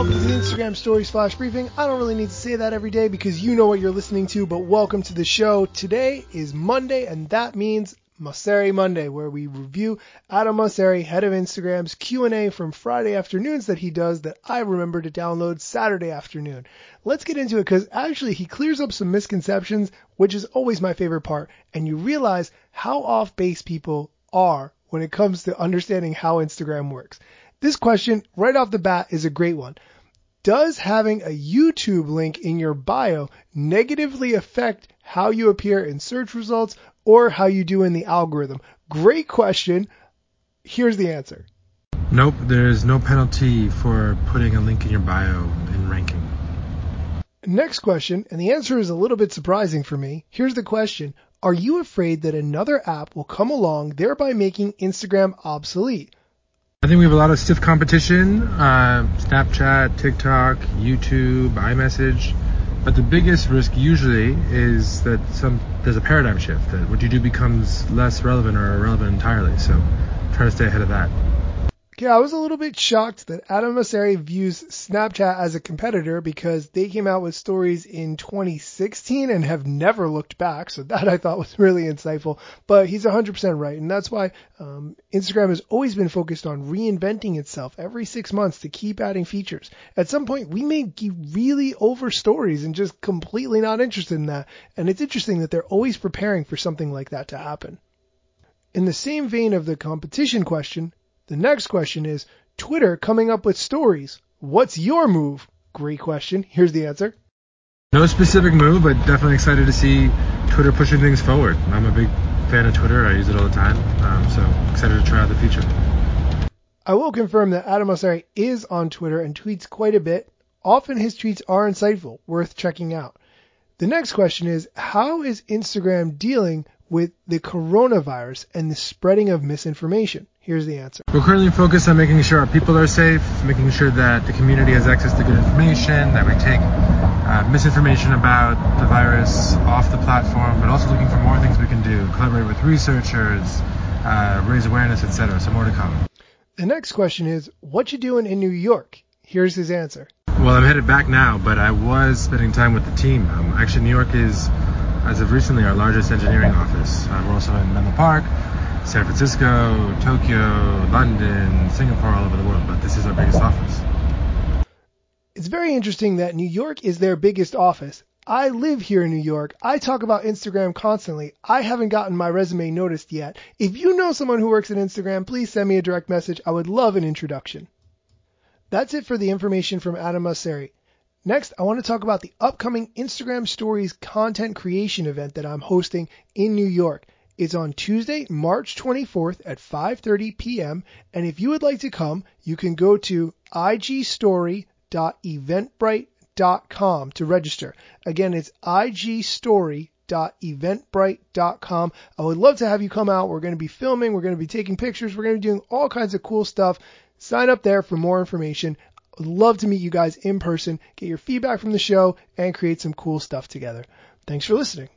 welcome to the Instagram Stories Flash Briefing. I don't really need to say that every day because you know what you're listening to, but welcome to the show. Today is Monday, and that means Mosseri Monday, where we review Adam Mosseri, head of Instagram's Q&A from Friday afternoons that he does that I remember to download Saturday afternoon. Let's get into it because actually he clears up some misconceptions, which is always my favorite part, and you realize how off base people are when it comes to understanding how Instagram works. This question right off the bat is a great one. Does having a YouTube link in your bio negatively affect how you appear in search results or how you do in the algorithm? Great question. Here's the answer. Nope, there's no penalty for putting a link in your bio in ranking. Next question, and the answer is a little bit surprising for me. Here's the question. Are you afraid that another app will come along, thereby making Instagram obsolete? I think we have a lot of stiff competition uh, Snapchat, TikTok, YouTube, iMessage. But the biggest risk usually is that some there's a paradigm shift that what you do becomes less relevant or irrelevant entirely. So try to stay ahead of that. Yeah, I was a little bit shocked that Adam Mosseri views Snapchat as a competitor because they came out with stories in 2016 and have never looked back. So that I thought was really insightful. But he's 100% right. And that's why um, Instagram has always been focused on reinventing itself every six months to keep adding features. At some point, we may be really over stories and just completely not interested in that. And it's interesting that they're always preparing for something like that to happen. In the same vein of the competition question, the next question is Twitter coming up with stories. What's your move? Great question. Here's the answer. No specific move, but definitely excited to see Twitter pushing things forward. I'm a big fan of Twitter. I use it all the time. Um, so excited to try out the feature. I will confirm that Adam Mosseri is on Twitter and tweets quite a bit. Often his tweets are insightful, worth checking out. The next question is How is Instagram dealing with the coronavirus and the spreading of misinformation? Here's the answer. We're currently focused on making sure our people are safe, making sure that the community has access to good information, that we take uh, misinformation about the virus off the platform, but also looking for more things we can do, collaborate with researchers, uh, raise awareness, etc. So more to come. The next question is, what you doing in New York? Here's his answer. Well, I'm headed back now, but I was spending time with the team. Um, actually, New York is, as of recently, our largest engineering office. Uh, we're also in Menlo Park. San Francisco, Tokyo, London, Singapore, all over the world, but this is our biggest office. It's very interesting that New York is their biggest office. I live here in New York. I talk about Instagram constantly. I haven't gotten my resume noticed yet. If you know someone who works at Instagram, please send me a direct message. I would love an introduction. That's it for the information from Adam Mosseri. Next, I want to talk about the upcoming Instagram Stories content creation event that I'm hosting in New York. It's on Tuesday, March 24th at 5:30 p.m. and if you would like to come, you can go to igstory.eventbrite.com to register. Again, it's igstory.eventbrite.com. I would love to have you come out. We're going to be filming, we're going to be taking pictures, we're going to be doing all kinds of cool stuff. Sign up there for more information. I'd love to meet you guys in person, get your feedback from the show, and create some cool stuff together. Thanks for listening.